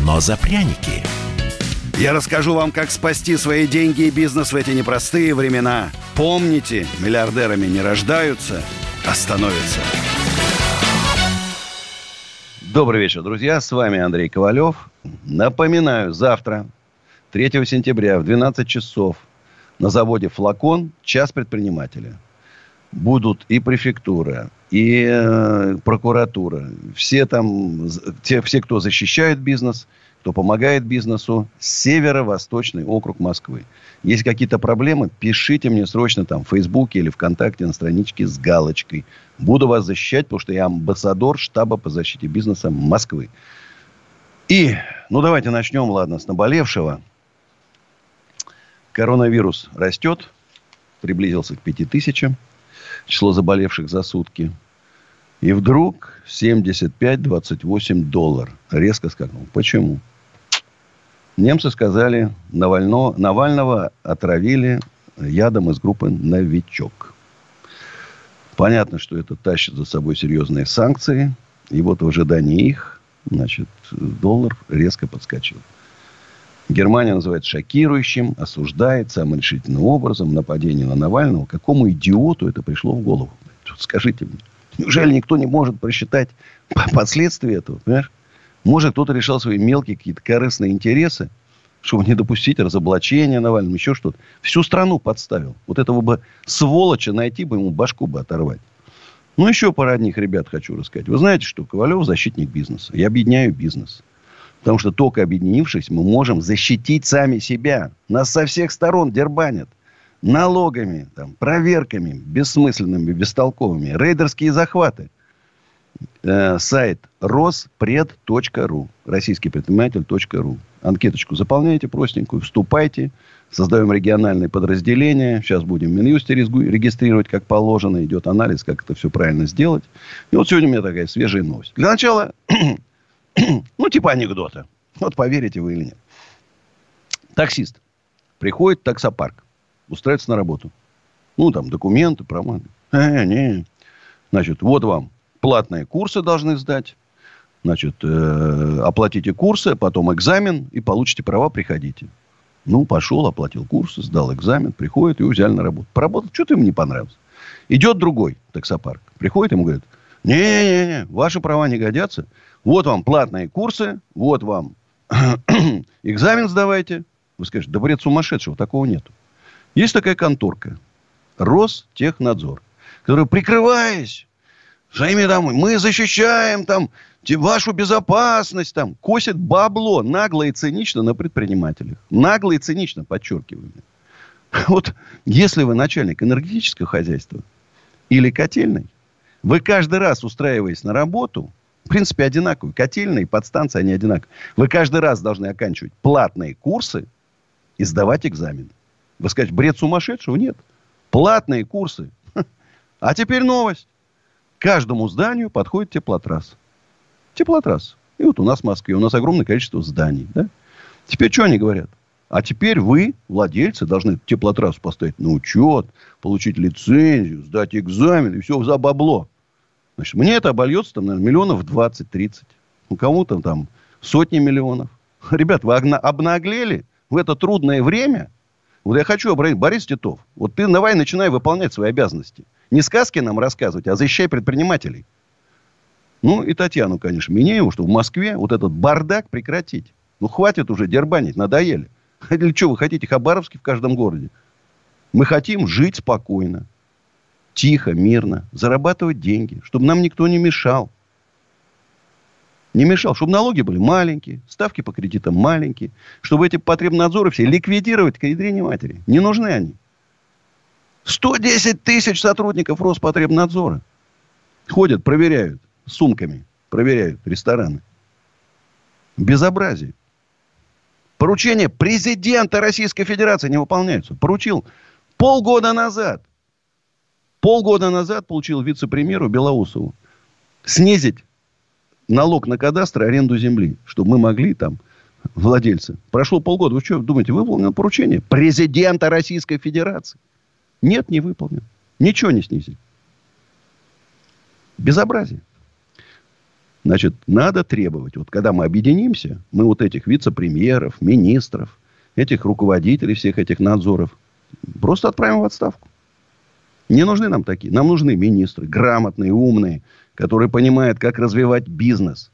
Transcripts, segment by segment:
но за пряники. Я расскажу вам, как спасти свои деньги и бизнес в эти непростые времена. Помните, миллиардерами не рождаются, а становятся. Добрый вечер, друзья. С вами Андрей Ковалев. Напоминаю, завтра, 3 сентября в 12 часов на заводе «Флакон» час предпринимателя. Будут и префектура, и э, прокуратура. Все там, те, все, кто защищает бизнес, кто помогает бизнесу, северо-восточный округ Москвы. Есть какие-то проблемы, пишите мне срочно там в Фейсбуке или ВКонтакте на страничке с галочкой. Буду вас защищать, потому что я амбассадор штаба по защите бизнеса Москвы. И, ну давайте начнем, ладно, с наболевшего. Коронавирус растет, приблизился к 5000 число заболевших за сутки. И вдруг 75-28 доллар. Резко скакнул. Почему? Немцы сказали, Навально, Навального отравили ядом из группы «Новичок». Понятно, что это тащит за собой серьезные санкции. И вот в ожидании их, значит, доллар резко подскочил. Германия называет шокирующим, осуждает самым решительным образом нападение на Навального. Какому идиоту это пришло в голову? Скажите мне. Неужели никто не может просчитать последствия этого? Понимаешь? Может, кто-то решал свои мелкие какие-то корыстные интересы, чтобы не допустить разоблачения Навального, еще что-то. Всю страну подставил. Вот этого бы сволоча найти бы, ему башку бы оторвать. Ну, еще пара одних ребят хочу рассказать. Вы знаете, что Ковалев защитник бизнеса. Я объединяю бизнес. Потому что только объединившись, мы можем защитить сами себя. Нас со всех сторон дербанят. Налогами, там, проверками бессмысленными, бестолковыми. Рейдерские захваты. Э, сайт rospred.ru. Российский предприниматель.ру. Анкеточку заполняйте простенькую, вступайте. Создаем региональные подразделения. Сейчас будем в Минюсте регистрировать, как положено. Идет анализ, как это все правильно сделать. И вот сегодня у меня такая свежая новость. Для начала ну, типа анекдота. Вот поверите вы или нет. Таксист приходит в таксопарк, устраивается на работу. Ну, там, документы, права. Э, не. Значит, вот вам платные курсы должны сдать. Значит, э, оплатите курсы, потом экзамен и получите права, приходите. Ну, пошел, оплатил курсы, сдал экзамен, приходит и взяли на работу. Поработал, что-то ему не понравилось. Идет другой таксопарк. Приходит, ему говорит, не-не-не, ваши права не годятся. Вот вам платные курсы, вот вам экзамен сдавайте. Вы скажете, да бред сумасшедшего, такого нету. Есть такая конторка, Ростехнадзор, которая, прикрываясь своими там, мы защищаем там вашу безопасность, там, косит бабло нагло и цинично на предпринимателях. Нагло и цинично, подчеркиваю. Вот если вы начальник энергетического хозяйства или котельной, вы каждый раз, устраиваясь на работу, в принципе, одинаковые. Котельные, подстанции, они одинаковые. Вы каждый раз должны оканчивать платные курсы и сдавать экзамен. Вы скажете, бред сумасшедшего? Нет. Платные курсы. А теперь новость. Каждому зданию подходит теплотрасс. Теплотрасс. И вот у нас в Москве, у нас огромное количество зданий. Да? Теперь что они говорят? А теперь вы, владельцы, должны теплотрассу поставить на учет, получить лицензию, сдать экзамен, и все за бабло. Значит, мне это обольется, там, наверное, миллионов 20-30. У кому-то там сотни миллионов. Ребят, вы обнаглели в это трудное время. Вот я хочу обратить, Борис Титов, вот ты давай начинай выполнять свои обязанности. Не сказки нам рассказывать, а защищай предпринимателей. Ну, и Татьяну, конечно, Минееву, что в Москве вот этот бардак прекратить. Ну, хватит уже дербанить, надоели. Или что, вы хотите Хабаровский в каждом городе? Мы хотим жить спокойно тихо, мирно, зарабатывать деньги, чтобы нам никто не мешал. Не мешал, чтобы налоги были маленькие, ставки по кредитам маленькие, чтобы эти потребнадзоры все ликвидировать к ядрене матери. Не нужны они. 110 тысяч сотрудников Роспотребнадзора ходят, проверяют сумками, проверяют рестораны. Безобразие. Поручения президента Российской Федерации не выполняются. Поручил полгода назад. Полгода назад получил вице-премьеру Белоусову снизить налог на кадастр и аренду земли, чтобы мы могли там, владельцы. Прошло полгода. Вы что думаете, выполнено поручение президента Российской Федерации? Нет, не выполнен. Ничего не снизили. Безобразие. Значит, надо требовать. Вот когда мы объединимся, мы вот этих вице-премьеров, министров, этих руководителей всех этих надзоров просто отправим в отставку. Не нужны нам такие. Нам нужны министры, грамотные, умные, которые понимают, как развивать бизнес.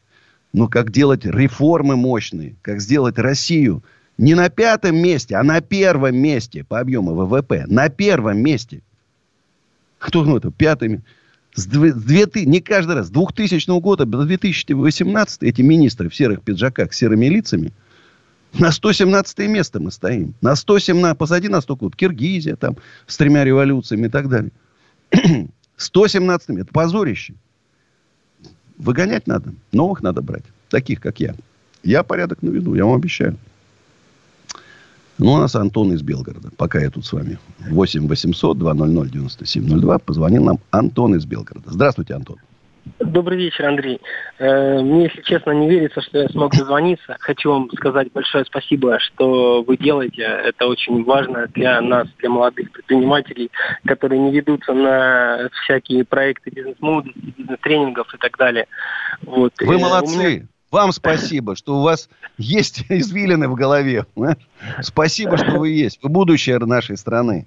Ну, как делать реформы мощные, как сделать Россию не на пятом месте, а на первом месте по объему ВВП. На первом месте. Кто ну это? Пятым. С 2000, не каждый раз. С 2000 года до 2018 эти министры в серых пиджаках с серыми лицами на 117 место мы стоим. На 117, позади нас только вот Киргизия там с тремя революциями и так далее. 117 это позорище. Выгонять надо. Новых надо брать. Таких, как я. Я порядок наведу, я вам обещаю. Ну, у нас Антон из Белгорода. Пока я тут с вами. 8 800 200 9702. Позвонил нам Антон из Белгорода. Здравствуйте, Антон. Добрый вечер, Андрей. Э, мне, если честно, не верится, что я смог дозвониться. Хочу вам сказать большое спасибо, что вы делаете. Это очень важно для нас, для молодых предпринимателей, которые не ведутся на всякие проекты бизнес-молодости, бизнес-тренингов и так далее. Вот. Вы э, молодцы. Меня... Вам спасибо, что у вас есть извилины в голове. Спасибо, что вы есть. Вы будущее нашей страны.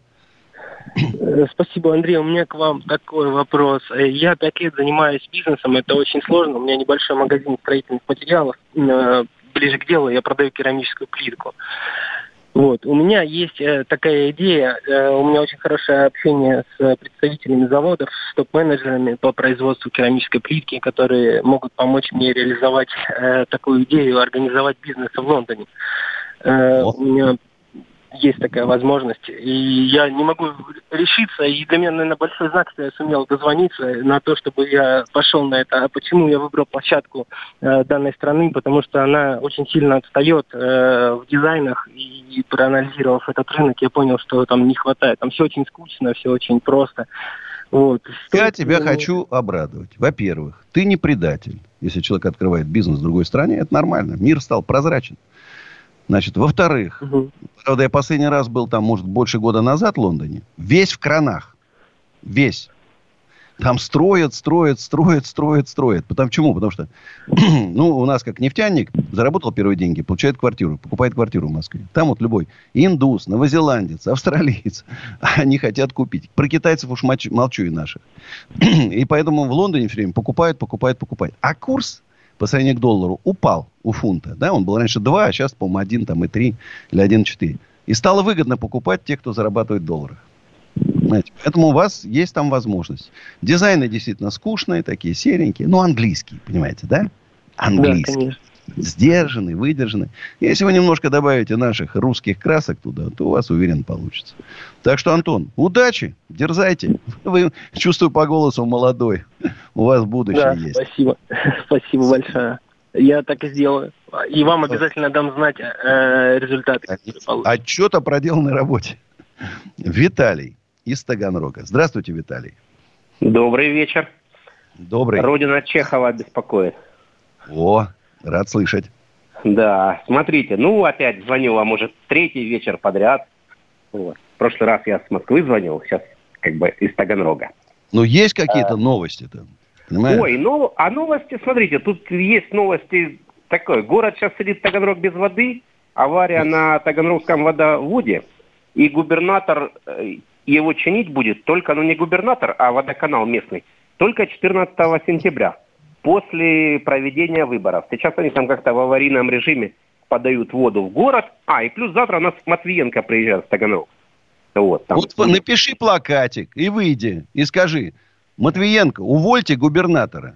Э, спасибо, Андрей. У меня к вам такой вопрос. Э, я пять лет занимаюсь бизнесом, это очень сложно. У меня небольшой магазин строительных материалов. Э, ближе к делу я продаю керамическую плитку. Вот. У меня есть э, такая идея, э, у меня очень хорошее общение с представителями заводов, с топ-менеджерами по производству керамической плитки, которые могут помочь мне реализовать э, такую идею, организовать бизнес в Лондоне. Э, у меня есть такая возможность. И я не могу решиться. И для меня, наверное, большой знак, что я сумел дозвониться на то, чтобы я пошел на это. А почему я выбрал площадку э, данной страны? Потому что она очень сильно отстает э, в дизайнах. И, проанализировав этот рынок, я понял, что там не хватает. Там все очень скучно, все очень просто. Вот. Я тебя ну... хочу обрадовать. Во-первых, ты не предатель. Если человек открывает бизнес в другой стране, это нормально. Мир стал прозрачен. Значит, во-вторых, угу. правда, я последний раз был там, может, больше года назад в Лондоне. Весь в кранах. Весь. Там строят, строят, строят, строят, строят. Потому, почему? Потому что, ну, у нас как нефтяник заработал первые деньги, получает квартиру, покупает квартиру в Москве. Там вот любой индус, новозеландец, австралиец, они хотят купить. Про китайцев уж молчу и наших. и поэтому в Лондоне все время покупают, покупают, покупают. А курс по сравнению к доллару упал у фунта. Да? Он был раньше 2, а сейчас, по-моему, 1 там, и 3 или 1,4. И стало выгодно покупать тех, кто зарабатывает в долларах. Знаете, поэтому у вас есть там возможность. Дизайны действительно скучные, такие серенькие, но английские, понимаете, да? Английские. Да, сдержанный, выдержанный. Если вы немножко добавите наших русских красок туда, то у вас, уверен, получится. Так что, Антон, удачи, дерзайте. Вы, чувствую по голосу, молодой. У вас будущее да, есть. спасибо. Спасибо большое. Я так и сделаю. И вам обязательно дам знать э, результаты. Отчет о проделанной работе. Виталий из Таганрога. Здравствуйте, Виталий. Добрый вечер. Добрый. Родина Чехова беспокоит. О, Рад слышать. Да, смотрите, ну опять звоню вам уже третий вечер подряд. Вот. В прошлый раз я с Москвы звонил, сейчас как бы из Таганрога. Ну, есть какие-то а, новости там? Понимаешь? Ой, ну, а новости, смотрите, тут есть новости такой. Город сейчас сидит Таганрог без воды, авария на Таганрогском водоводе, и губернатор э, его чинить будет только, ну не губернатор, а водоканал местный, только 14 сентября после проведения выборов. Сейчас они там как-то в аварийном режиме подают воду в город. А, и плюс завтра у нас Матвиенко приезжает в Таганрог. Вот, там. вот напиши плакатик и выйди, и скажи, Матвиенко, увольте губернатора,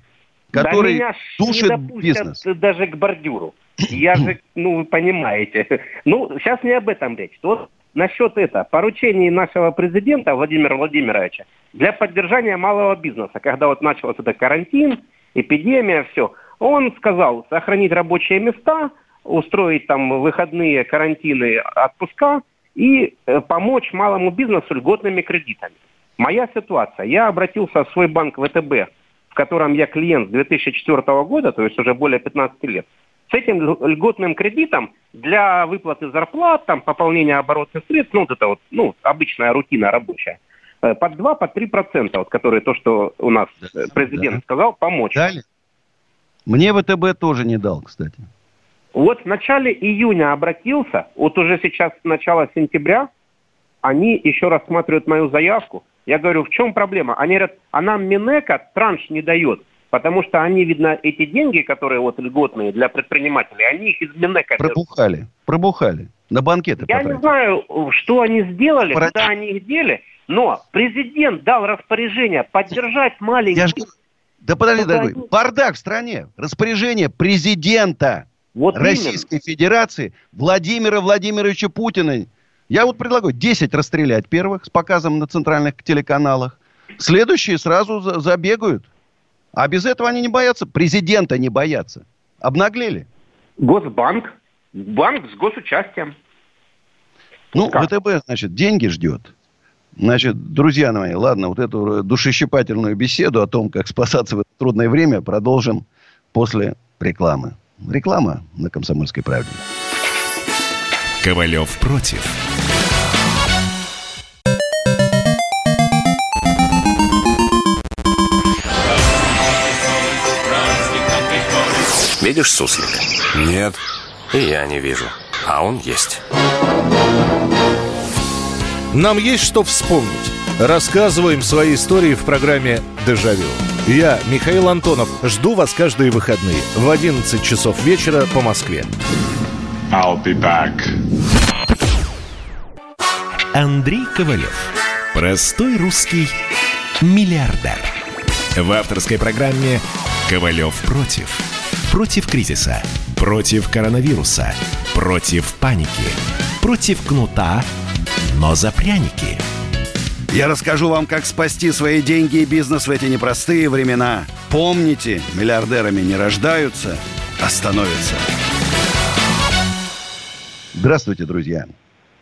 который да душит не бизнес. даже к бордюру. Я же, ну, вы понимаете. Ну, сейчас не об этом речь. Вот насчет это, поручений нашего президента Владимира Владимировича для поддержания малого бизнеса, когда вот начался этот карантин, эпидемия, все. Он сказал сохранить рабочие места, устроить там выходные, карантины, отпуска и э, помочь малому бизнесу льготными кредитами. Моя ситуация. Я обратился в свой банк ВТБ, в котором я клиент с 2004 года, то есть уже более 15 лет. С этим льготным кредитом для выплаты зарплат, там, пополнения оборотных средств, ну, вот это вот, ну, обычная рутина рабочая, под 2, под 3 процента, вот, которые то, что у нас э, президент да. сказал, помочь. Дали? Мне ВТБ тоже не дал, кстати. Вот в начале июня обратился, вот уже сейчас начало сентября, они еще рассматривают мою заявку. Я говорю, в чем проблема? Они говорят, а нам Минэка транш не дает. Потому что они, видно, эти деньги, которые вот льготные для предпринимателей, они их из Минэка Пробухали, берут. пробухали. На банкеты Я потратили. не знаю, что они сделали, Парад... куда они их дели, но президент дал распоряжение поддержать маленьких... Я ж... Да подожди, дорогой, они... бардак в стране. Распоряжение президента вот Российской именно. Федерации Владимира Владимировича Путина. Я вот предлагаю 10 расстрелять первых с показом на центральных телеканалах. Следующие сразу забегают. А без этого они не боятся. Президента не боятся. Обнаглели. Госбанк. Банк с госучастием. Ну, как? ВТБ, значит, деньги ждет. Значит, друзья мои, ладно, вот эту душещипательную беседу о том, как спасаться в это трудное время, продолжим после рекламы. Реклама на «Комсомольской правде». Ковалев против. Видишь суслика? Нет. И я не вижу. А он есть. Нам есть что вспомнить. Рассказываем свои истории в программе «Дежавю». Я, Михаил Антонов, жду вас каждые выходные в 11 часов вечера по Москве. I'll be back. Андрей Ковалев. Простой русский миллиардер. В авторской программе «Ковалев против» Против кризиса. Против коронавируса. Против паники. Против кнута, но за пряники. Я расскажу вам, как спасти свои деньги и бизнес в эти непростые времена. Помните, миллиардерами не рождаются, а становятся. Здравствуйте, друзья.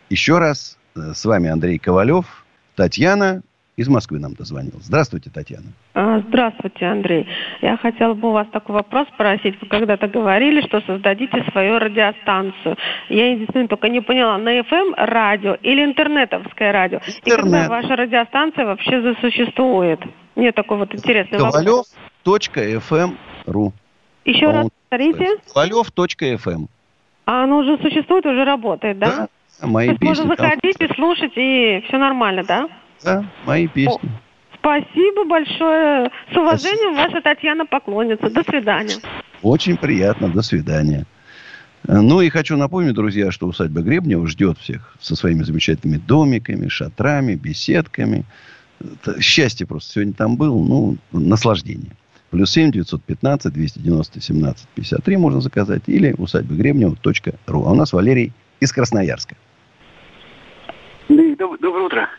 Еще раз э, с вами Андрей Ковалев, Татьяна из Москвы нам дозвонил. Здравствуйте, Татьяна. А, здравствуйте, Андрей. Я хотела бы у вас такой вопрос спросить. Вы когда-то говорили, что создадите свою радиостанцию. Я единственное только не поняла, на FM радио или интернетовское радио? Интернет. И когда ваша радиостанция вообще засуществует? Мне такой вот интересный Ковалев. вопрос. Ковалев.фм.ру Еще раз повторите. Ковалев.фм. А оно уже существует, уже работает, да? Да, мои То песни. Можно заходить там... и слушать, и все нормально, да? Да, мои песни. О, спасибо большое. С уважением, спасибо. ваша Татьяна Поклонница. До свидания. Очень приятно. До свидания. Ну и хочу напомнить, друзья, что усадьба Гребнева ждет всех со своими замечательными домиками, шатрами, беседками. Счастье просто сегодня там был, ну, наслаждение. Плюс семь девятьсот пятнадцать двести девяносто семнадцать пятьдесят три можно заказать или усадьба Гребнева.ру. А у нас Валерий из Красноярска. Доброе утро.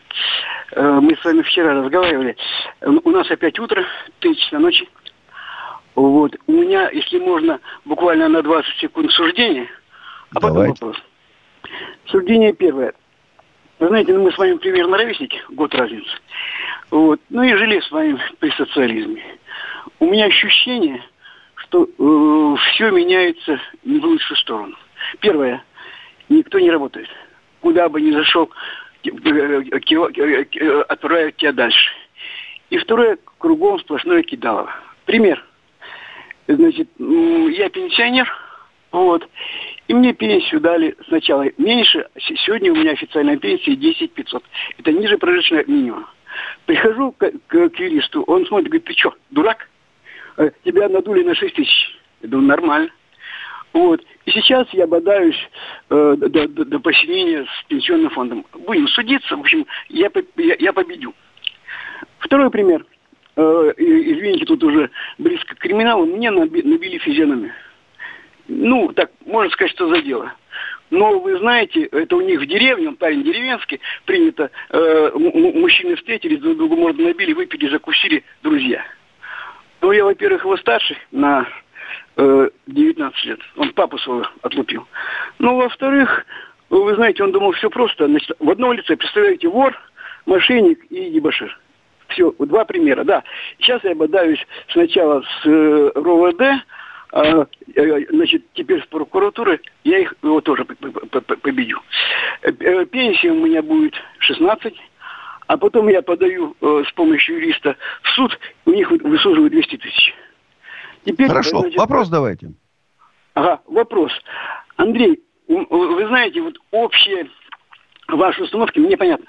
Э, мы с вами вчера разговаривали. У нас опять утро, 3 часа ночи. Вот. У меня, если можно, буквально на 20 секунд суждение, а потом Давайте. вопрос. Суждение первое. Вы знаете, ну, мы с вами примерно ровесники, год разницы. Вот. Ну и жили с вами при социализме. У меня ощущение, что э, все меняется не в лучшую сторону. Первое. Никто не работает. Куда бы ни зашел, отправляют тебя дальше. И второе, кругом сплошное кидалово. Пример. Значит, я пенсионер, вот, и мне пенсию дали сначала меньше, сегодня у меня официальная пенсия 10 500. Это ниже прожиточного минимума. Прихожу к, к, к юристу, он смотрит, говорит, ты что, дурак? Э, тебя надули на 6 тысяч. Я думаю, нормально. Вот. И сейчас я бодаюсь э, до, до, до посинения с пенсионным фондом. Будем судиться. В общем, я, я, я победю. Второй пример. Э, извините, тут уже близко к криминалу. Мне наби, набили физиономию. Ну, так, можно сказать, что за дело. Но вы знаете, это у них в деревне, он парень деревенский, принято, э, мужчины встретились, друг другу морду набили, выпили, закусили друзья. Ну, я, во-первых, его старший на э, 19 лет. Он папу своего отлупил. Ну, во-вторых, вы знаете, он думал, все просто. Значит, в одном лице, представляете, вор, мошенник и дебошир. Все, два примера, да. Сейчас я бодаюсь сначала с э, РОВД, а, э, значит, теперь с прокуратуры, я их его тоже победю. Э, э, пенсия у меня будет 16, а потом я подаю э, с помощью юриста в суд, у них высуживают 200 тысяч. Теперь, Хорошо, значит, вопрос давайте. Ага, вопрос. Андрей, вы знаете, вот общие ваши установки мне понятны.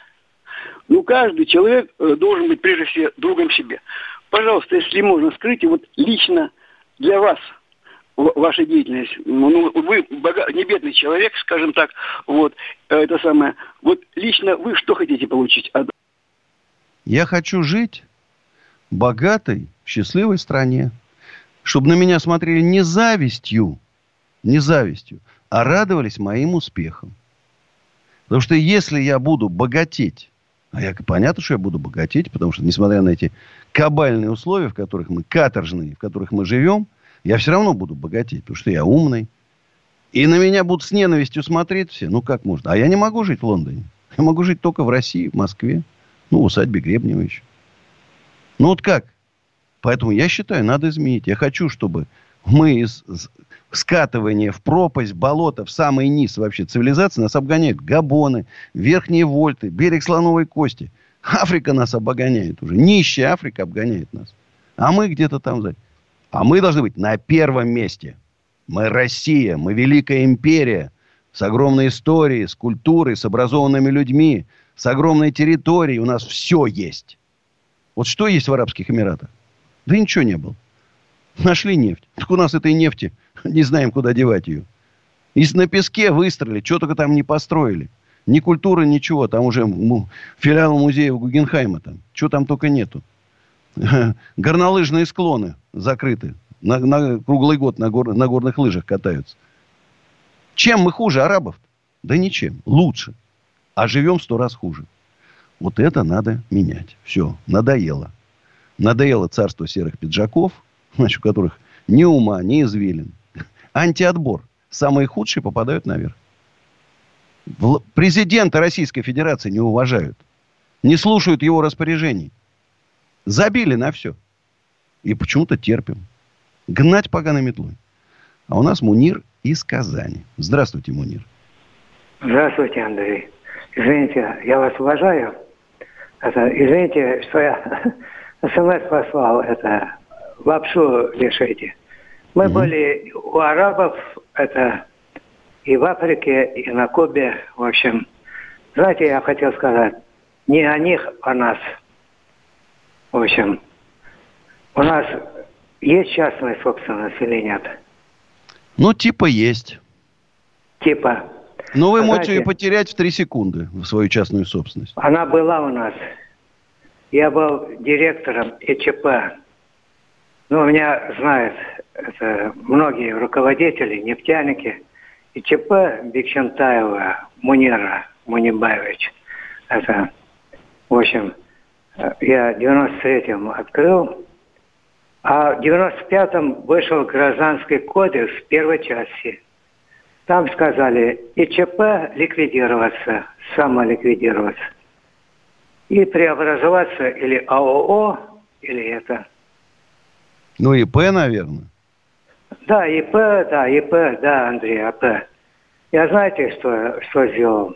Ну, каждый человек э, должен быть прежде всего другом себе. Пожалуйста, если можно, скрыть вот лично для вас ваша деятельность. Ну, вы бога... не бедный человек, скажем так, вот, это самое. Вот лично вы что хотите получить? Я хочу жить в богатой, счастливой стране. Чтобы на меня смотрели не завистью, не завистью, а радовались моим успехам. Потому что если я буду богатеть, а я понятно, что я буду богатеть, потому что, несмотря на эти кабальные условия, в которых мы, каторжные, в которых мы живем, я все равно буду богатеть, потому что я умный. И на меня будут с ненавистью смотреть все. Ну, как можно? А я не могу жить в Лондоне. Я могу жить только в России, в Москве. Ну, в усадьбе Гребнева еще. Ну, вот как? Поэтому я считаю, надо изменить. Я хочу, чтобы мы из скатывания в пропасть, болото, в самый низ вообще цивилизации нас обгоняют Габоны, Верхние Вольты, берег Слоновой Кости. Африка нас обгоняет уже. Нищая Африка обгоняет нас. А мы где-то там. А мы должны быть на первом месте. Мы Россия, мы Великая Империя с огромной историей, с культурой, с образованными людьми, с огромной территорией. У нас все есть. Вот что есть в Арабских Эмиратах? Да ничего не было. Нашли нефть. Так у нас этой нефти не знаем, куда девать ее. И на песке выстрелили, что только там не построили. Ни культуры, ничего. Там уже филиал музея Гугенхайма. Там. Чего там только нету. Горнолыжные склоны закрыты. На, на круглый год на, гор, на горных лыжах катаются. Чем мы хуже арабов? Да ничем. Лучше. А живем сто раз хуже. Вот это надо менять. Все. Надоело. Надоело царство серых пиджаков, значит, у которых ни ума, ни извилин. Антиотбор. Самые худшие попадают наверх. Президента Российской Федерации не уважают. Не слушают его распоряжений. Забили на все. И почему-то терпим. Гнать поганой метлой. А у нас Мунир из Казани. Здравствуйте, Мунир. Здравствуйте, Андрей. Извините, я вас уважаю. Это, извините, что я смс послал. Это лапшу вешайте. Мы угу. были у арабов, это и в Африке, и на Кубе. В общем, знаете, я хотел сказать, не о них, а о нас – в общем, у нас есть частная собственность или нет? Ну, типа есть. Типа. Но вы можете ее потерять в три секунды, в свою частную собственность. Она была у нас. Я был директором ЭЧП. Ну, меня знают это многие руководители, нефтяники. ИЧП Бекшентаева Мунира Мунибаевич. Это, в общем, я в 93-м открыл, а в 95-м вышел гражданский кодекс первой части. Там сказали ИЧП ликвидироваться, самоликвидироваться. И преобразоваться или АОО, или это. Ну, ИП, наверное. Да, ИП, да, ИП, да, Андрей, АП. Я знаете, что, что сделал?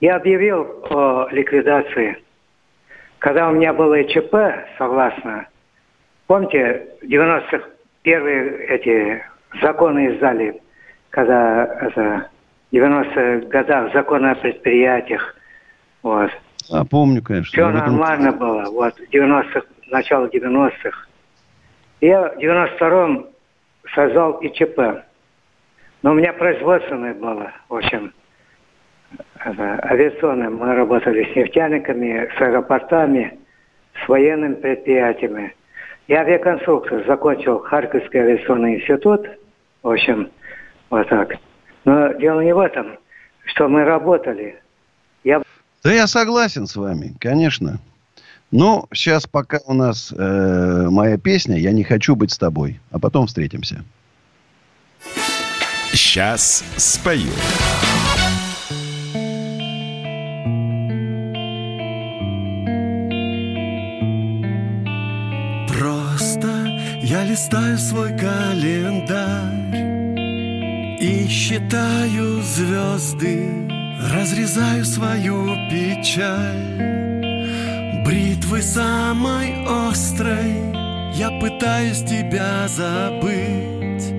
Я объявил о ликвидации когда у меня было ЧП, согласно, помните, в 90-х первые эти законы издали, когда это, в 90-х годах законы о предприятиях, вот. А, помню, конечно. Все нормально этом... было, вот, в 90-х, начало 90-х. Я в 92-м создал ИЧП. Но у меня производственное было, в общем авиационным. Мы работали с нефтяниками, с аэропортами, с военными предприятиями. Я авиаконструктор, закончил Харьковский авиационный институт. В общем, вот так. Но дело не в этом, что мы работали. Да я согласен с вами, конечно. Но сейчас пока у нас э, моя песня «Я не хочу быть с тобой», а потом встретимся. Сейчас спою. Просто я листаю свой календарь И считаю звезды Разрезаю свою печаль. Бритвой самой острой Я пытаюсь тебя забыть.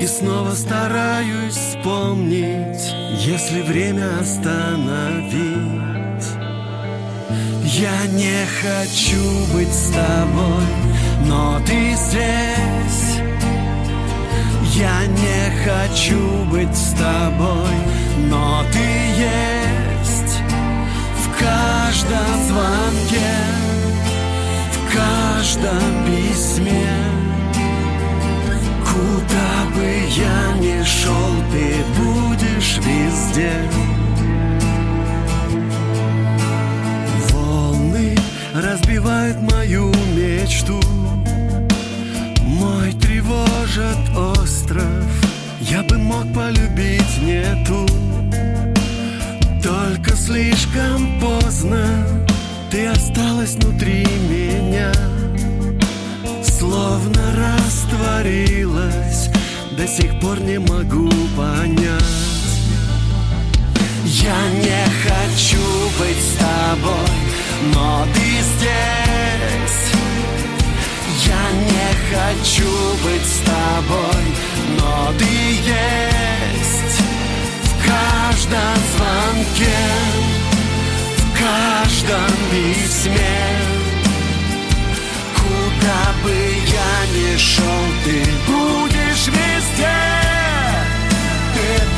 И снова стараюсь вспомнить Если время остановить. Я не хочу быть с тобой, но ты здесь. Я не хочу быть с тобой, но ты есть в каждом звонке, в каждом письме. Куда бы я ни шел, ты будешь везде. Волны разбивают мою мечту Мой тревожит остров. Я бы мог полюбить не ту Только слишком поздно. Ты осталась внутри меня. Словно растворилась. До сих пор не могу понять. Я не хочу быть с тобой, но ты здесь. Я не хочу быть с тобой, но ты есть. В каждом звонке, в каждом письме. Куда бы я ни шел, ты будешь везде. Ты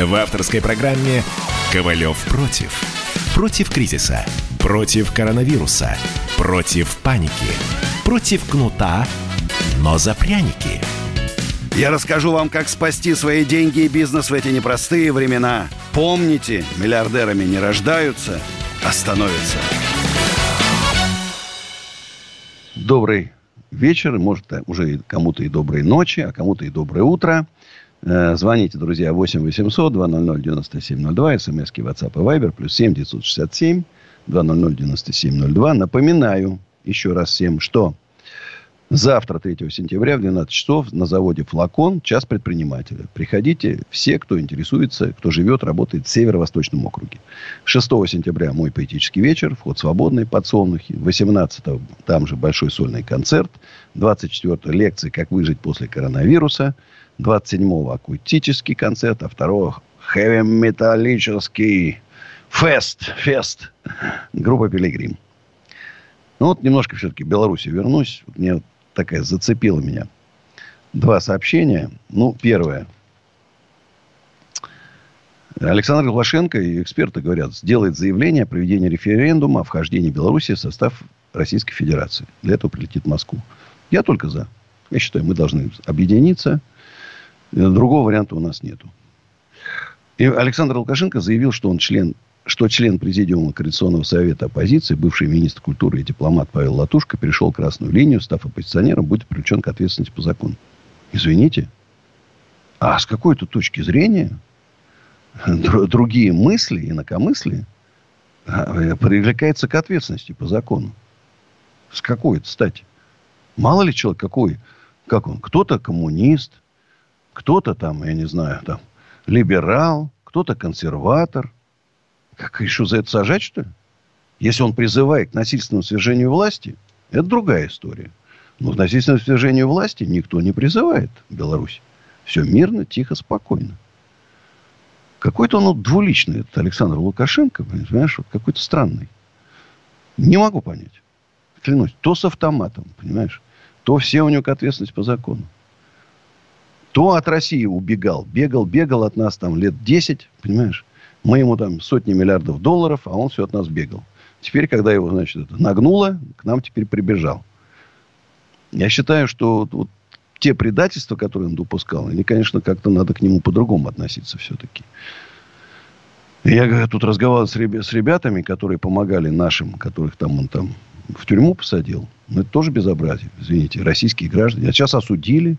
В авторской программе «Ковалев против». Против кризиса. Против коронавируса. Против паники. Против кнута, но за пряники. Я расскажу вам, как спасти свои деньги и бизнес в эти непростые времена. Помните, миллиардерами не рождаются, а становятся. Добрый вечер, может, уже кому-то и доброй ночи, а кому-то и доброе утро. Э, Звоните, друзья, 8 800 200 9702, смски WhatsApp и Viber, плюс 7 967 200 9702. Напоминаю еще раз всем, что завтра, 3 сентября, в 12 часов на заводе «Флакон» час предпринимателя. Приходите все, кто интересуется, кто живет, работает в Северо-Восточном округе. 6 сентября мой поэтический вечер, вход свободный, подсолнухи. 18 там же большой сольный концерт. 24 лекции «Как выжить после коронавируса». 27-го акустический концерт, а 2 хэви-металлический фест, фест. Группа «Пилигрим». Ну вот немножко все-таки Беларуси вернусь. Вот мне вот такая зацепила меня два сообщения. Ну, первое. Александр Лукашенко и эксперты говорят, сделает заявление о проведении референдума о вхождении Беларуси в состав Российской Федерации. Для этого прилетит в Москву. Я только за. Я считаю, мы должны объединиться. Другого варианта у нас нету. И Александр Лукашенко заявил, что он член, что член Президиума Координационного совета оппозиции, бывший министр культуры и дипломат Павел Латушко, перешел красную линию, став оппозиционером, будет привлечен к ответственности по закону. Извините. А с какой-то точки зрения другие мысли, инакомыслие а, привлекается к ответственности по закону. С какой-то стати? Мало ли человек какой, как он, кто-то коммунист, кто-то там, я не знаю, там, либерал, кто-то консерватор. Как еще за это сажать, что ли? Если он призывает к насильственному свержению власти, это другая история. Но к насильственному свержению власти никто не призывает в Беларуси. Все мирно, тихо, спокойно. Какой-то он двуличный, этот Александр Лукашенко, понимаешь, вот какой-то странный. Не могу понять. Клянусь, то с автоматом, понимаешь, то все у него к ответственности по закону. То от России убегал, бегал, бегал от нас там лет 10, понимаешь. Мы ему там сотни миллиардов долларов, а он все от нас бегал. Теперь, когда его, значит, это нагнуло, к нам теперь прибежал. Я считаю, что вот те предательства, которые он допускал, они, конечно, как-то надо к нему по-другому относиться все-таки. Я тут разговаривал с, ребя- с ребятами, которые помогали нашим, которых там он там в тюрьму посадил. Ну, это тоже безобразие, извините. Российские граждане. А сейчас осудили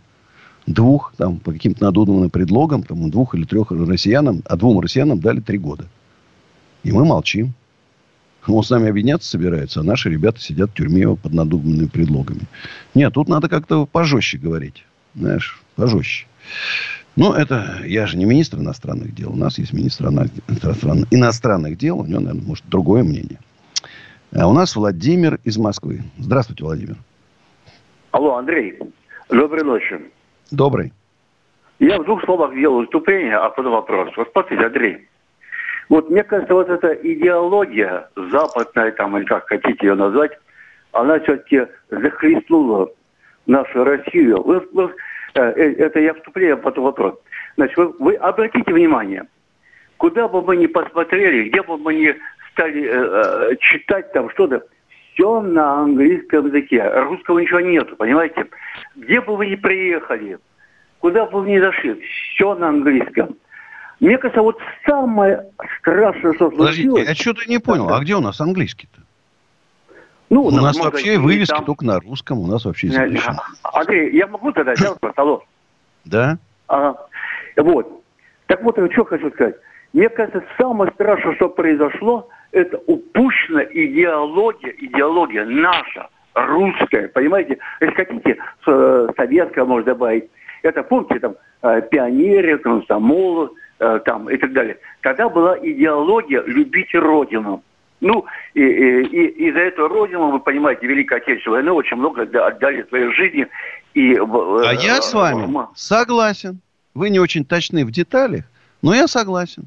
двух, там, по каким-то надуманным предлогам, там, двух или трех россиянам, а двум россиянам дали три года. И мы молчим. Он с нами объединяться собирается, а наши ребята сидят в тюрьме под надуманными предлогами. Нет, тут надо как-то пожестче говорить. Знаешь, пожестче. Ну, это я же не министр иностранных дел. У нас есть министр иностранных дел. У него, наверное, может, другое мнение. А у нас Владимир из Москвы. Здравствуйте, Владимир. Алло, Андрей. Доброй ночи. Добрый. Я в двух словах делаю выступление, а потом вопрос. Вот смотрите, Андрей. Вот мне кажется, вот эта идеология западная, там, или как хотите ее назвать, она все-таки захлестнула нашу Россию. Вы, вы, э, э, это я вступление, а потом вопрос. Значит, вы, вы обратите внимание, куда бы мы ни посмотрели, где бы мы ни стали э, э, читать там что-то, все на английском языке. Русского ничего нету, понимаете? Где бы вы ни приехали, куда бы вы ни зашли, все на английском. Мне кажется, вот самое страшное, что Подождите, случилось... я что-то не понял. А где у нас английский-то? Ну, у нас вообще вывески там... только на русском, у нас вообще запрещено. Андрей, я могу тогда сделать вопрос? Алло. Да. Ага. Вот. Так вот, я что хочу сказать. Мне кажется, самое страшное, что произошло, это упущена идеология, идеология наша, русская, понимаете? Если хотите, э, советская можно добавить. Это, помните, там, э, пионеры, комсомолы, Э, там и так далее. Тогда была идеология любить Родину. Ну, и, и, и, и за эту родину, вы понимаете, Великой Отечественной войны очень много отдали своей жизни. И, а э, я с вами э, согласен. Вы не очень точны в деталях, но я согласен.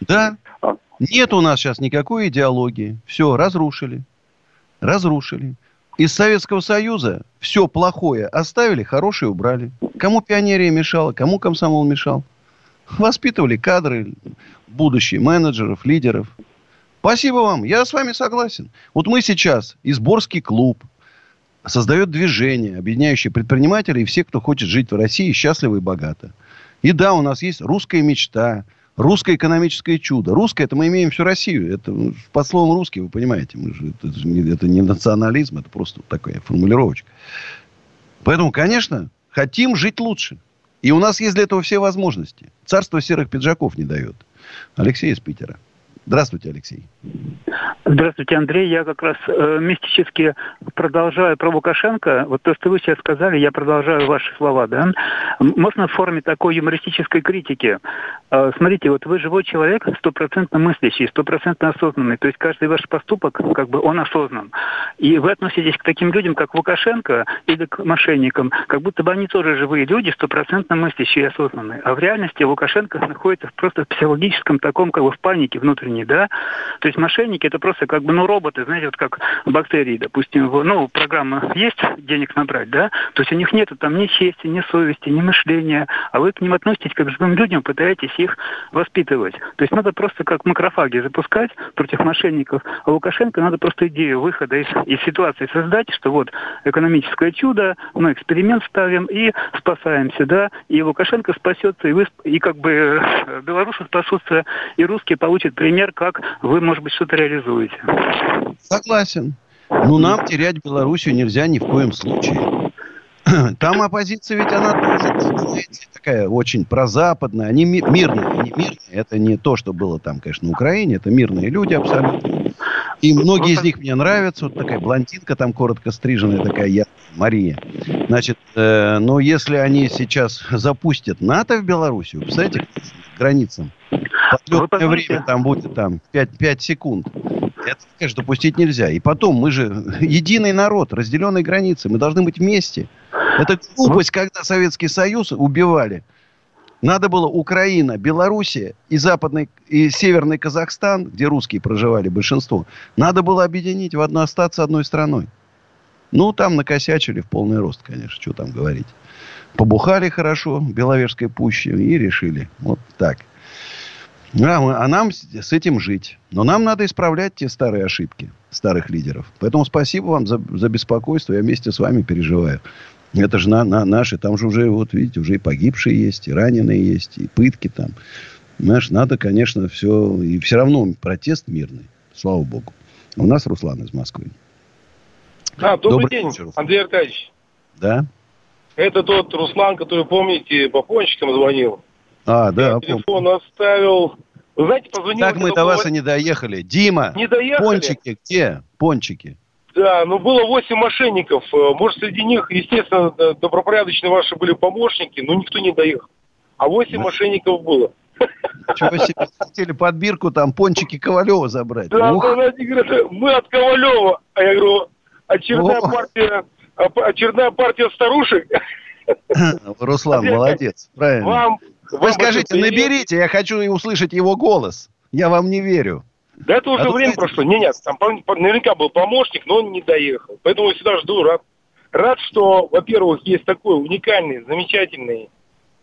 Да, а. Нет у нас сейчас никакой идеологии. Все, разрушили. Разрушили. Из Советского Союза все плохое оставили, хорошее убрали. Кому пионерия мешала, кому комсомол мешал. Воспитывали кадры, будущие менеджеров, лидеров. Спасибо вам, я с вами согласен. Вот мы сейчас, Изборский клуб, создает движение, объединяющее предпринимателей и всех, кто хочет жить в России счастливо и богато. И да, у нас есть русская мечта, русское экономическое чудо. Русское, это мы имеем всю Россию. Это ну, под словом русский, вы понимаете. Мы же, это, это, не, это не национализм, это просто такая формулировочка. Поэтому, конечно, хотим жить лучше. И у нас есть для этого все возможности. Царство серых пиджаков не дает. Алексей из Питера. Здравствуйте, Алексей. Здравствуйте, Андрей. Я как раз э, мистически продолжаю про Лукашенко. Вот то, что вы сейчас сказали, я продолжаю ваши слова, да? Можно в форме такой юмористической критики. Э, смотрите, вот вы живой человек, стопроцентно мыслящий, стопроцентно осознанный. То есть каждый ваш поступок, как бы, он осознан. И вы относитесь к таким людям, как Лукашенко или к мошенникам, как будто бы они тоже живые люди, стопроцентно мыслящие и осознанные. А в реальности Лукашенко находится просто в психологическом таком, как бы, в панике внутренней, да? То есть мошенники – это просто как бы, ну, роботы, знаете, вот как бактерии, допустим, ну, программа есть денег набрать, да, то есть у них нет там ни чести, ни совести, ни мышления, а вы к ним относитесь как к живым людям, пытаетесь их воспитывать. То есть надо просто как макрофаги запускать против мошенников, а Лукашенко надо просто идею выхода из, из ситуации создать, что вот экономическое чудо, мы эксперимент ставим и спасаемся, да, и Лукашенко спасется, и вы, и как бы э, белорусы спасутся, и русские получат пример, как вы, может быть, что-то реализуете. Согласен. Ну, нам терять Белоруссию нельзя ни в коем случае. Там оппозиция ведь она тоже, знаете, такая очень прозападная. Они мирные, они мирные. Это не то, что было там, конечно, на Украине. Это мирные люди абсолютно. И многие из них мне нравятся. Вот такая блондинка там коротко стриженная такая, я, Мария. Значит, э, но если они сейчас запустят НАТО в Белоруссию, представляете, границам, подлетное время там будет там 5, 5 секунд. Это, конечно, допустить нельзя. И потом, мы же единый народ, разделенные границы. Мы должны быть вместе. Это глупость, когда Советский Союз убивали. Надо было Украина, Белоруссия и Западный, и Северный Казахстан, где русские проживали большинство, надо было объединить в одну, остаться одной страной. Ну, там накосячили в полный рост, конечно, что там говорить. Побухали хорошо в Беловежской пуще и решили. Вот так. А, а нам с этим жить. Но нам надо исправлять те старые ошибки старых лидеров. Поэтому спасибо вам за, за беспокойство. Я вместе с вами переживаю. Это же на, на, наши, там же уже, вот видите, уже и погибшие есть, и раненые есть, и пытки там. Знаешь, надо, конечно, все... И все равно протест мирный, слава богу. У нас Руслан из Москвы. А, добрый, добрый день, вечер. Андрей Аркадьевич. Да? Это тот Руслан, который, помните, по пончикам звонил. А, да. Я телефон помню. оставил. Вы знаете, позвонил... Так мы до вас и не доехали. Дима, не доехали? пончики где? Пончики. Да, ну было 8 мошенников. Э, может, среди них, естественно, добропорядочные ваши были помощники, но никто не доехал. А 8 да. мошенников было. Чего себе хотели подбирку там пончики Ковалева забрать? Да, Ух. говорят, мы от Ковалева. А я говорю, очередная О. партия, очередная партия старушек. Руслан, молодец, правильно. Вам, Вы вам скажите, наберите, я хочу услышать его голос. Я вам не верю. Да это уже а время прошло. Не, нет, там наверняка был помощник, но он не доехал. Поэтому я всегда жду, рад. Рад, что, во-первых, есть такой уникальный, замечательный,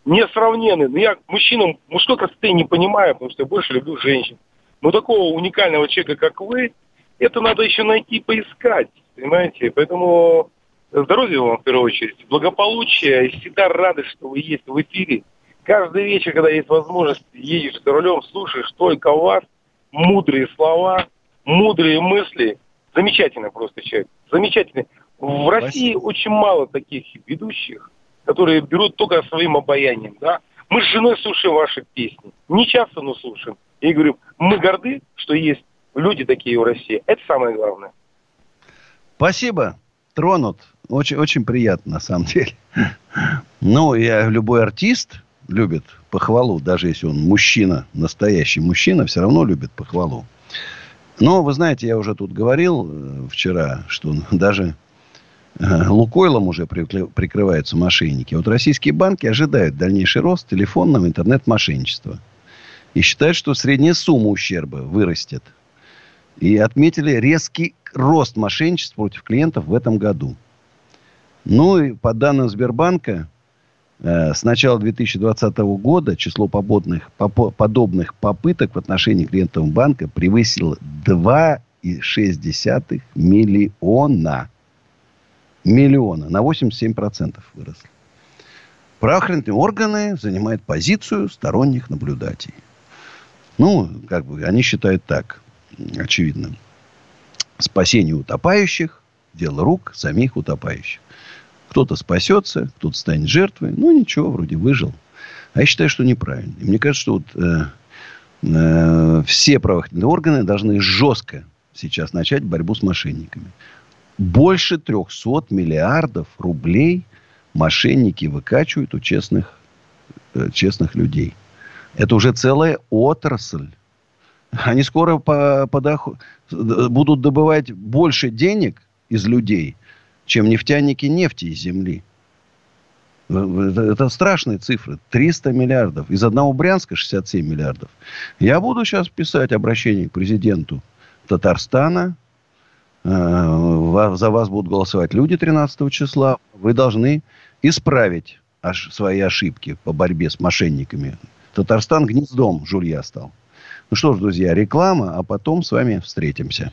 несравненный. Ну, я мужчинам мужской красоты не понимаю, потому что я больше люблю женщин. Но такого уникального человека, как вы, это надо еще найти, поискать. Понимаете? Поэтому здоровья вам в первую очередь, благополучия. И всегда рады, что вы есть в эфире. Каждый вечер, когда есть возможность, едешь за рулем, слушаешь только вас – мудрые слова, мудрые мысли. Замечательный просто человек. Замечательный. В России очень мало таких ведущих, которые берут только своим обаянием. Да? Мы с женой слушаем ваши песни. Не часто, но слушаем. И говорю, мы горды, что есть люди такие в России. Это самое главное. Спасибо. Тронут. Очень, очень приятно, на самом деле. Ну, я любой артист, любит похвалу, даже если он мужчина, настоящий мужчина, все равно любит похвалу. Но, вы знаете, я уже тут говорил э, вчера, что даже э, Лукойлом уже прикрываются мошенники. Вот российские банки ожидают дальнейший рост телефонного интернет-мошенничества. И считают, что средняя сумма ущерба вырастет. И отметили резкий рост мошенничества против клиентов в этом году. Ну и по данным Сбербанка, Э, с начала 2020 года число подобных, подобных попыток в отношении клиентов банка превысило 2,6 миллиона. Миллиона. На 87% выросло. Правоохранительные органы занимают позицию сторонних наблюдателей. Ну, как бы, они считают так, очевидно. Спасение утопающих – дело рук самих утопающих. Кто-то спасется, кто-то станет жертвой. Ну, ничего, вроде выжил. А я считаю, что неправильно. И мне кажется, что вот, э, э, все правоохранительные органы должны жестко сейчас начать борьбу с мошенниками. Больше 300 миллиардов рублей мошенники выкачивают у честных, э, честных людей. Это уже целая отрасль. Они скоро по, по доход, будут добывать больше денег из людей, чем нефтяники нефти из земли. Это страшные цифры. 300 миллиардов. Из одного Брянска 67 миллиардов. Я буду сейчас писать обращение к президенту Татарстана. Э, за вас будут голосовать люди 13 числа. Вы должны исправить свои ошибки по борьбе с мошенниками. Татарстан гнездом жулья стал. Ну что ж, друзья, реклама, а потом с вами встретимся.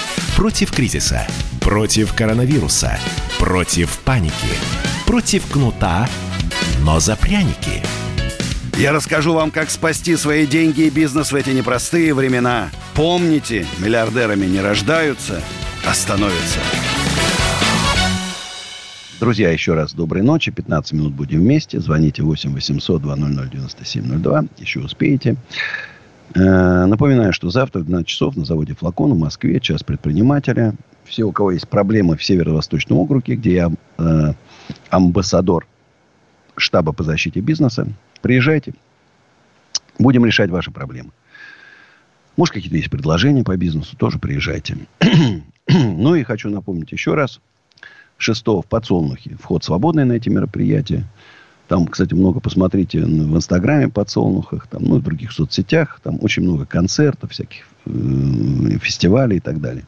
Против кризиса. Против коронавируса. Против паники. Против кнута, но за пряники. Я расскажу вам, как спасти свои деньги и бизнес в эти непростые времена. Помните, миллиардерами не рождаются, а становятся. Друзья, еще раз доброй ночи. 15 минут будем вместе. Звоните 8 800 200 9702. Еще успеете. Э, напоминаю, что завтра в 12 часов на заводе «Флакон» в Москве час предпринимателя. Все, у кого есть проблемы в Северо-Восточном округе, где я э, амбассадор штаба по защите бизнеса, приезжайте. Будем решать ваши проблемы. Может, какие-то есть предложения по бизнесу, тоже приезжайте. ну и хочу напомнить еще раз. 6 в Подсолнухе. Вход свободный на эти мероприятия. Там, кстати, много посмотрите в Инстаграме Подсолнухах, там, ну, в других соцсетях. Там очень много концертов, всяких э, фестивалей и так далее.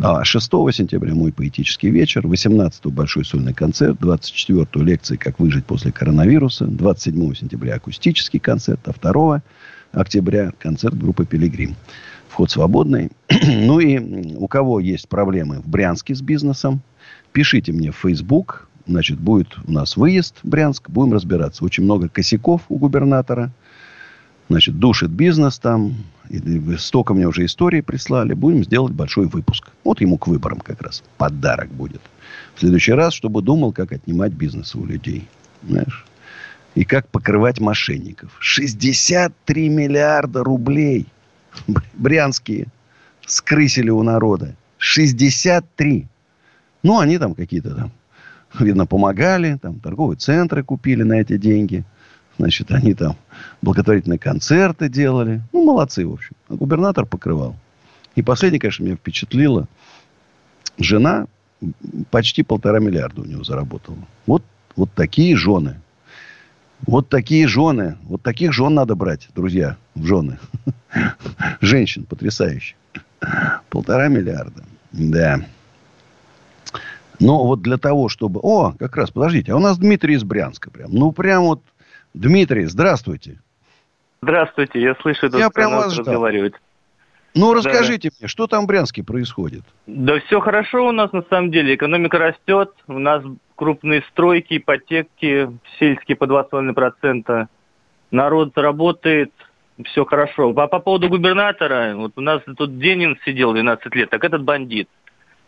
А 6 сентября мой поэтический вечер. 18 большой сольный концерт. 24 лекции «Как выжить после коронавируса». 27 сентября акустический концерт. А 2 октября концерт группы «Пилигрим». Вход свободный. ну и у кого есть проблемы в Брянске с бизнесом, Пишите мне в Facebook. Значит, будет у нас выезд в Брянск. Будем разбираться. Очень много косяков у губернатора. Значит, душит бизнес там. И столько мне уже истории прислали. Будем сделать большой выпуск. Вот ему к выборам как раз. Подарок будет. В следующий раз, чтобы думал, как отнимать бизнес у людей. Знаешь? И как покрывать мошенников. 63 миллиарда рублей брянские скрысили у народа. 63. Ну, они там какие-то там, видно, помогали, там торговые центры купили на эти деньги. Значит, они там благотворительные концерты делали. Ну, молодцы, в общем. А губернатор покрывал. И последнее, конечно, меня впечатлило. Жена почти полтора миллиарда у него заработала. Вот, вот такие жены. Вот такие жены. Вот таких жен надо брать, друзья, в жены. Женщин потрясающих. Полтора миллиарда. Да. Но вот для того, чтобы... О, как раз, подождите, а у нас Дмитрий из Брянска прям. Ну, прям вот... Дмитрий, здравствуйте. Здравствуйте, я слышу, я прям вас разговаривает. Ну, расскажите да. мне, что там в Брянске происходит? Да все хорошо у нас на самом деле. Экономика растет, у нас крупные стройки, ипотеки, сельские по 2,5%. Народ работает, все хорошо. А по поводу губернатора, вот у нас тут Денин сидел 12 лет, так этот бандит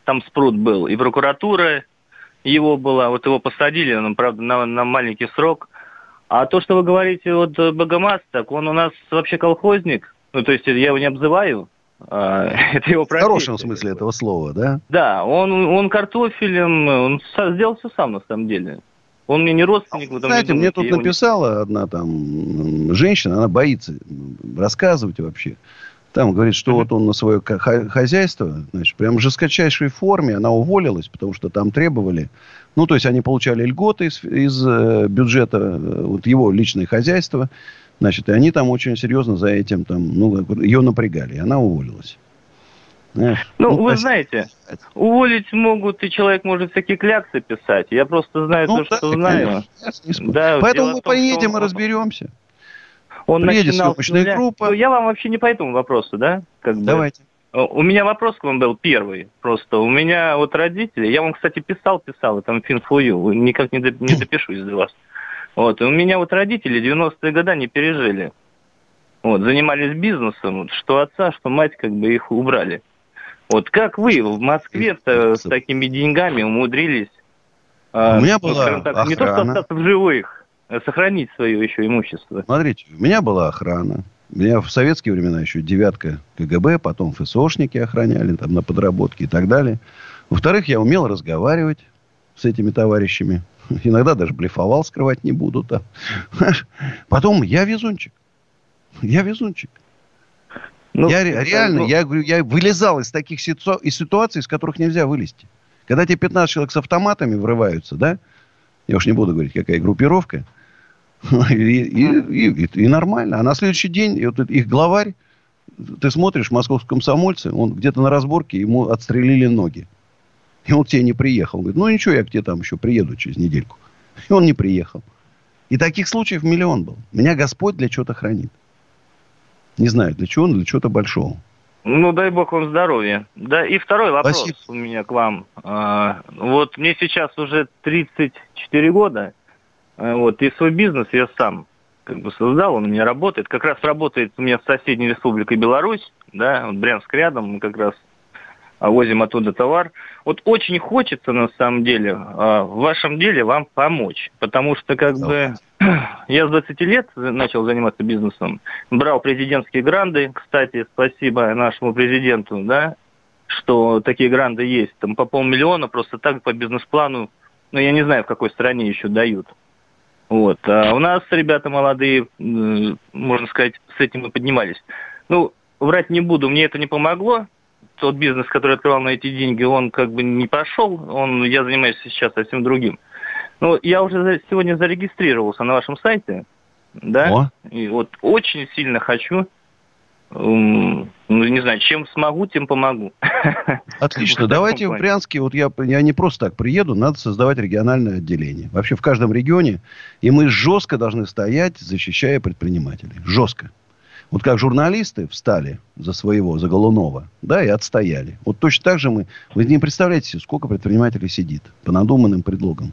там спрут был, и прокуратура его была, вот его посадили, он, правда, на, на маленький срок. А то, что вы говорите, вот Богомаз, так он у нас вообще колхозник, ну, то есть я его не обзываю, а, это его профессия. В хорошем смысле этого слова, да? Да, он, он картофелем, он сделал все сам на самом деле. Он мне не родственник. А, знаете, мне тут написала одна там женщина, она боится рассказывать вообще. Там говорит, что вот он на свое хозяйство, значит, прям в жесткочайшей форме, она уволилась, потому что там требовали, ну, то есть они получали льготы из, из э, бюджета, э, вот его личное хозяйство, значит, и они там очень серьезно за этим, там, ну, ее напрягали, и она уволилась. Знаешь, ну, ну, вы знаете, уволить могут, и человек может всякие кляксы писать. Я просто знаю ну, то, да, что знаю. Да, Поэтому мы том, поедем и разберемся. Он Приедет начинал съемочная группа. Ну, я вам вообще не по этому вопросу, да? Как бы. Давайте. У меня вопрос к вам был первый. Просто у меня вот родители, я вам, кстати, писал, писал, и там финфую, никак не, до, не допишусь до вас. Вот, и у меня вот родители 90-е годы не пережили. Вот, занимались бизнесом, что отца, что мать, как бы их убрали. Вот как вы в Москве-то с такими деньгами умудрились а, у меня была так, охрана. не то что остаться в живых, сохранить свое еще имущество. Смотрите, у меня была охрана. Меня в советские времена еще девятка КГБ, потом ФСОшники охраняли там на подработке и так далее. Во-вторых, я умел разговаривать с этими товарищами. Иногда даже блефовал, скрывать не буду. Там. Потом я везунчик. Я везунчик. Ну, я реально, ну... я говорю, я вылезал из таких ситу... из ситуаций, из которых нельзя вылезти. Когда тебе 15 человек с автоматами врываются, да, я уж не буду говорить, какая группировка, и, и, и, и нормально. А на следующий день и вот их главарь, ты смотришь, московском комсомольце, он где-то на разборке, ему отстрелили ноги. И он к тебе не приехал. Говорит, ну ничего, я к тебе там еще приеду через недельку. И он не приехал. И таких случаев миллион был. Меня Господь для чего-то хранит. Не знаю, для чего, но для чего-то большого. Ну, дай бог вам здоровья. Да, и второй вопрос Спасибо. у меня к вам. А, вот мне сейчас уже 34 года, вот, и свой бизнес я сам как бы создал, он у меня работает. Как раз работает у меня в соседней республике Беларусь, да, Брянск рядом, мы как раз а возим оттуда товар. Вот очень хочется, на самом деле, а, в вашем деле вам помочь, потому что как бы я с 20 лет начал заниматься бизнесом, брал президентские гранды, кстати, спасибо нашему президенту, да, что такие гранды есть, там по полмиллиона просто так по бизнес-плану, ну, я не знаю, в какой стране еще дают. Вот. А у нас ребята молодые, можно сказать, с этим и поднимались. Ну, врать не буду, мне это не помогло, тот бизнес, который открывал на эти деньги, он как бы не пошел, он, я занимаюсь сейчас совсем другим. Ну, я уже сегодня зарегистрировался на вашем сайте, да, О. и вот очень сильно хочу, ну, не знаю, чем смогу, тем помогу. Отлично, давайте в Брянске, вот я, я не просто так приеду, надо создавать региональное отделение. Вообще в каждом регионе, и мы жестко должны стоять, защищая предпринимателей. Жестко. Вот как журналисты встали за своего, за Голунова, да, и отстояли. Вот точно так же мы... Вы не представляете себе, сколько предпринимателей сидит по надуманным предлогам.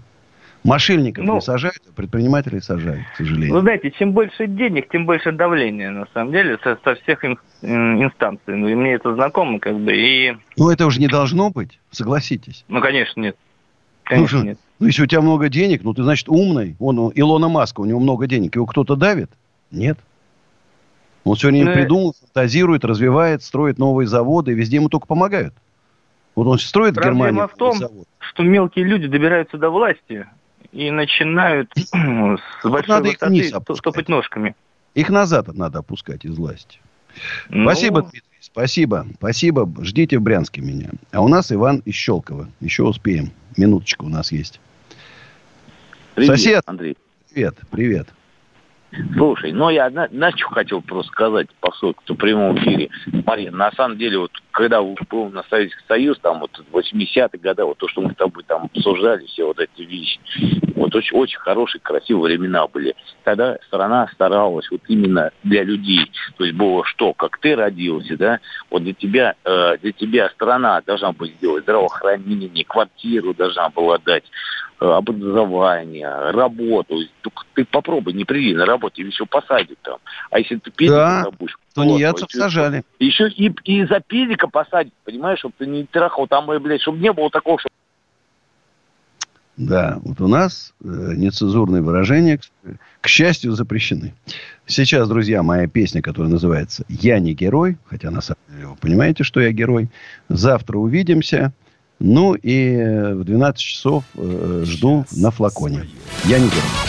Мошенников ну, не сажают, а предпринимателей сажают, к сожалению. Вы знаете, чем больше денег, тем больше давления, на самом деле, со, со всех ин, инстанций. Ну, и мне это знакомо, как бы, и... Ну, это уже не должно быть, согласитесь. Ну, конечно, нет. Конечно, ну, нет. Ну, если у тебя много денег, ну, ты, значит, умный. Он, Илона Маска, у него много денег. Его кто-то давит? Нет. Он все время ну, придумал, фантазирует, развивает, строит новые заводы, и везде ему только помогают. Вот он строит в Германии в том, завод. что мелкие люди добираются до власти и начинают с большой надо высоты их вниз топать ножками. Их назад надо опускать из власти. Ну... Спасибо, Дмитрий. Спасибо. Спасибо. Ждите в Брянске меня. А у нас Иван из Щелкова. Еще успеем. Минуточку у нас есть. Привет, Сосед. Андрей. Привет. Привет. Слушай, ну я на, на что хотел просто сказать, поскольку в прямом эфире. Мария, на самом деле, вот когда был на Советский Союз, там вот 80-е годы, вот то, что мы с тобой там обсуждали, все вот эти вещи, вот очень, очень хорошие, красивые времена были. Тогда страна старалась вот именно для людей. То есть было что, как ты родился, да, вот для тебя, э, для тебя страна должна была сделать здравоохранение, квартиру должна была дать, Э, образование, работу. Только ты попробуй, не приди на работе, еще посадят там. А если ты педика да, будешь... тунеядцев вот, сажали. Еще и, и за педика посадят, понимаешь, чтобы ты не трахал там, блядь, чтобы не было такого, что да, вот у нас э, нецензурные выражения, к, к счастью, запрещены. Сейчас, друзья, моя песня, которая называется «Я не герой», хотя на самом деле вы понимаете, что я герой. Завтра увидимся. Ну и в 12 часов э, жду на флаконе. Я не герой.